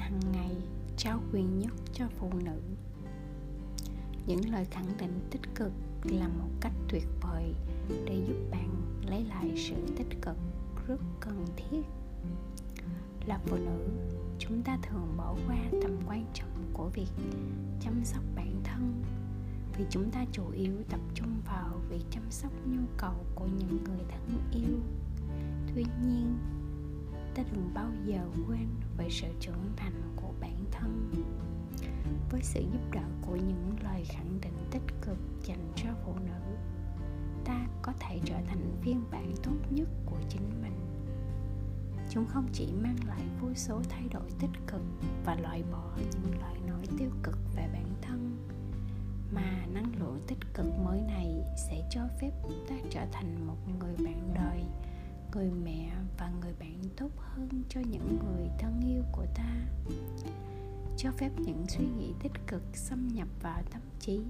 hàng ngày trao quyền nhất cho phụ nữ. Những lời khẳng định tích cực là một cách tuyệt vời để giúp bạn lấy lại sự tích cực rất cần thiết. Là phụ nữ, chúng ta thường bỏ qua tầm quan trọng của việc chăm sóc bản thân, vì chúng ta chủ yếu tập trung vào việc chăm sóc nhu cầu của những người thân yêu. Tuy nhiên ta đừng bao giờ quên về sự trưởng thành của bản thân. Với sự giúp đỡ của những lời khẳng định tích cực dành cho phụ nữ, ta có thể trở thành phiên bản tốt nhất của chính mình. Chúng không chỉ mang lại vô số thay đổi tích cực và loại bỏ những lời nói tiêu cực về bản thân, mà năng lượng tích cực mới này sẽ cho phép ta trở thành một người bạn đời người mẹ và người bạn tốt hơn cho những người thân yêu của ta. Cho phép những suy nghĩ tích cực xâm nhập vào tâm trí,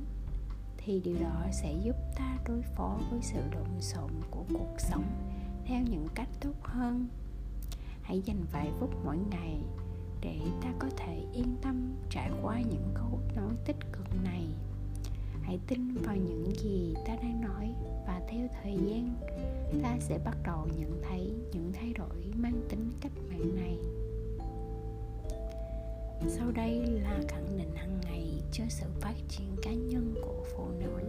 thì điều đó sẽ giúp ta đối phó với sự lộn xộn của cuộc sống theo những cách tốt hơn. Hãy dành vài phút mỗi ngày để ta có thể yên tâm trải qua những câu nói tích cực này hãy tin vào những gì ta đang nói và theo thời gian, ta sẽ bắt đầu nhận thấy những thay đổi mang tính cách mạng này. Sau đây là khẳng định hàng ngày cho sự phát triển cá nhân của phụ nữ.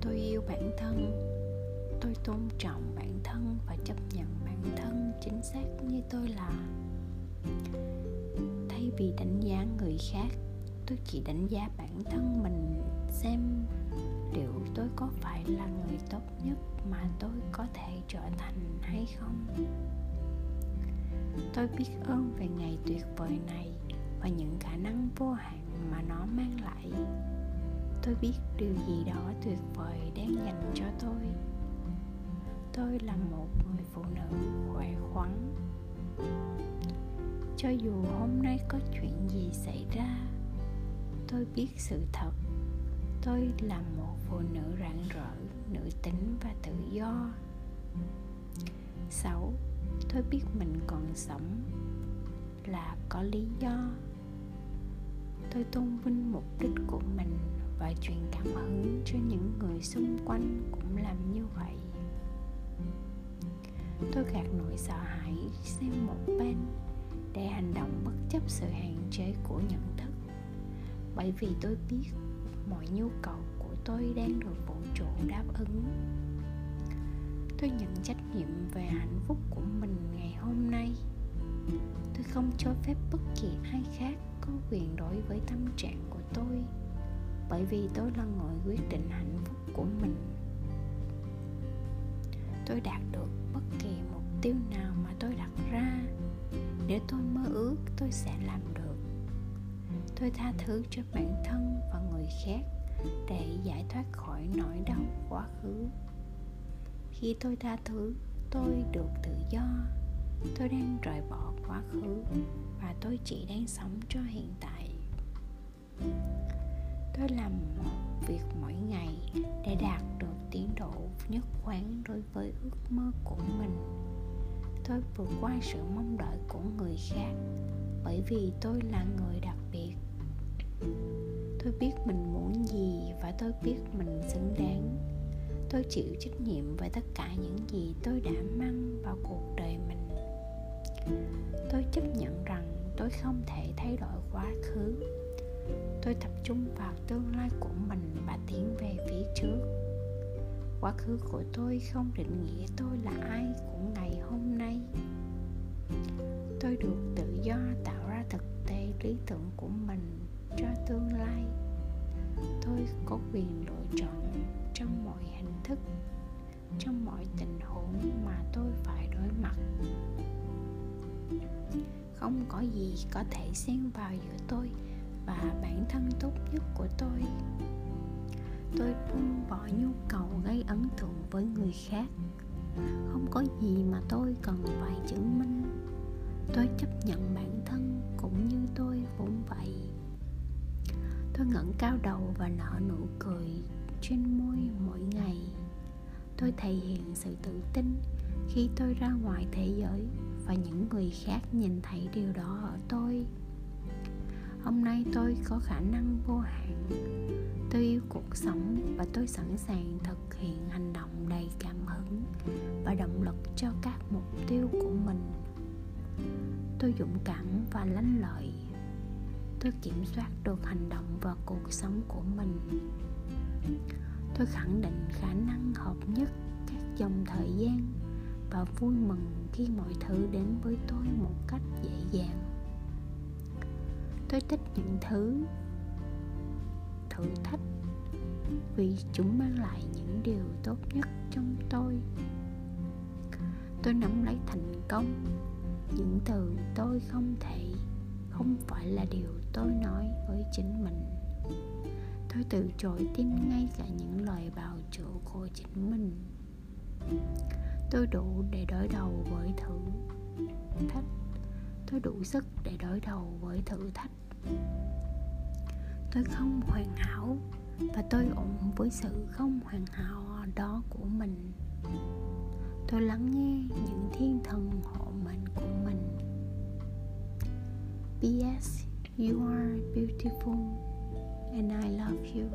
Tôi yêu bản thân. Tôi tôn trọng bản thân và chấp nhận bản thân chính xác như tôi là. Thay vì đánh giá người khác tôi chỉ đánh giá bản thân mình xem liệu tôi có phải là người tốt nhất mà tôi có thể trở thành hay không. Tôi biết ơn về ngày tuyệt vời này và những khả năng vô hạn mà nó mang lại. Tôi biết điều gì đó tuyệt vời đang dành cho tôi. Tôi là một người phụ nữ khỏe khoắn. Cho dù hôm nay có chuyện gì xảy ra tôi biết sự thật. Tôi là một phụ nữ rạng rỡ, nữ tính và tự do. 6 tôi biết mình còn sống là có lý do. Tôi tôn vinh mục đích của mình và truyền cảm hứng cho những người xung quanh cũng làm như vậy. Tôi gạt nỗi sợ hãi sang một bên để hành động bất chấp sự hạn chế của nhận thức bởi vì tôi biết mọi nhu cầu của tôi đang được vũ trụ đáp ứng. Tôi nhận trách nhiệm về hạnh phúc của mình ngày hôm nay. Tôi không cho phép bất kỳ ai khác có quyền đối với tâm trạng của tôi, bởi vì tôi là người quyết định hạnh phúc của mình. Tôi đạt được bất kỳ mục tiêu nào mà tôi đặt ra. Nếu tôi mơ ước, tôi sẽ làm được tôi tha thứ cho bản thân và người khác để giải thoát khỏi nỗi đau quá khứ. Khi tôi tha thứ, tôi được tự do. Tôi đang rời bỏ quá khứ và tôi chỉ đang sống cho hiện tại. Tôi làm một việc mỗi ngày để đạt được tiến độ nhất quán đối với ước mơ của mình. Tôi vượt qua sự mong đợi của người khác bởi vì tôi là người đặc biệt tôi biết mình muốn gì và tôi biết mình xứng đáng. Tôi chịu trách nhiệm về tất cả những gì tôi đã mang vào cuộc đời mình. Tôi chấp nhận rằng tôi không thể thay đổi quá khứ. Tôi tập trung vào tương lai của mình và tiến về phía trước. Quá khứ của tôi không định nghĩa tôi là ai của ngày hôm nay. Tôi được tự do tạo ra thực tế lý tưởng của mình cho tương lai. Tôi có quyền lựa chọn trong mọi hình thức, trong mọi tình huống mà tôi phải đối mặt. Không có gì có thể xen vào giữa tôi và bản thân tốt nhất của tôi. Tôi buông bỏ nhu cầu gây ấn tượng với người khác. Không có gì mà tôi cần phải chứng minh. Tôi chấp nhận bản thân cũng như tôi vốn vậy tôi ngẩng cao đầu và nở nụ cười trên môi mỗi ngày. Tôi thể hiện sự tự tin khi tôi ra ngoài thế giới và những người khác nhìn thấy điều đó ở tôi. Hôm nay tôi có khả năng vô hạn. Tôi yêu cuộc sống và tôi sẵn sàng thực hiện hành động đầy cảm hứng và động lực cho các mục tiêu của mình. Tôi dũng cảm và lanh lợi tôi kiểm soát được hành động và cuộc sống của mình. Tôi khẳng định khả năng hợp nhất các dòng thời gian và vui mừng khi mọi thứ đến với tôi một cách dễ dàng. Tôi thích những thứ, thử thách vì chúng mang lại những điều tốt nhất trong tôi. Tôi nắm lấy thành công, những từ tôi không thể, không phải là điều tôi nói với chính mình. Tôi từ chối tin ngay cả những lời bào chữa của chính mình. Tôi đủ để đối đầu với thử thách. Tôi đủ sức để đối đầu với thử thách. Tôi không hoàn hảo và tôi ổn với sự không hoàn hảo đó của mình. Tôi lắng nghe những thiên thần hộ mệnh của mình. P.S. You are beautiful and I love you.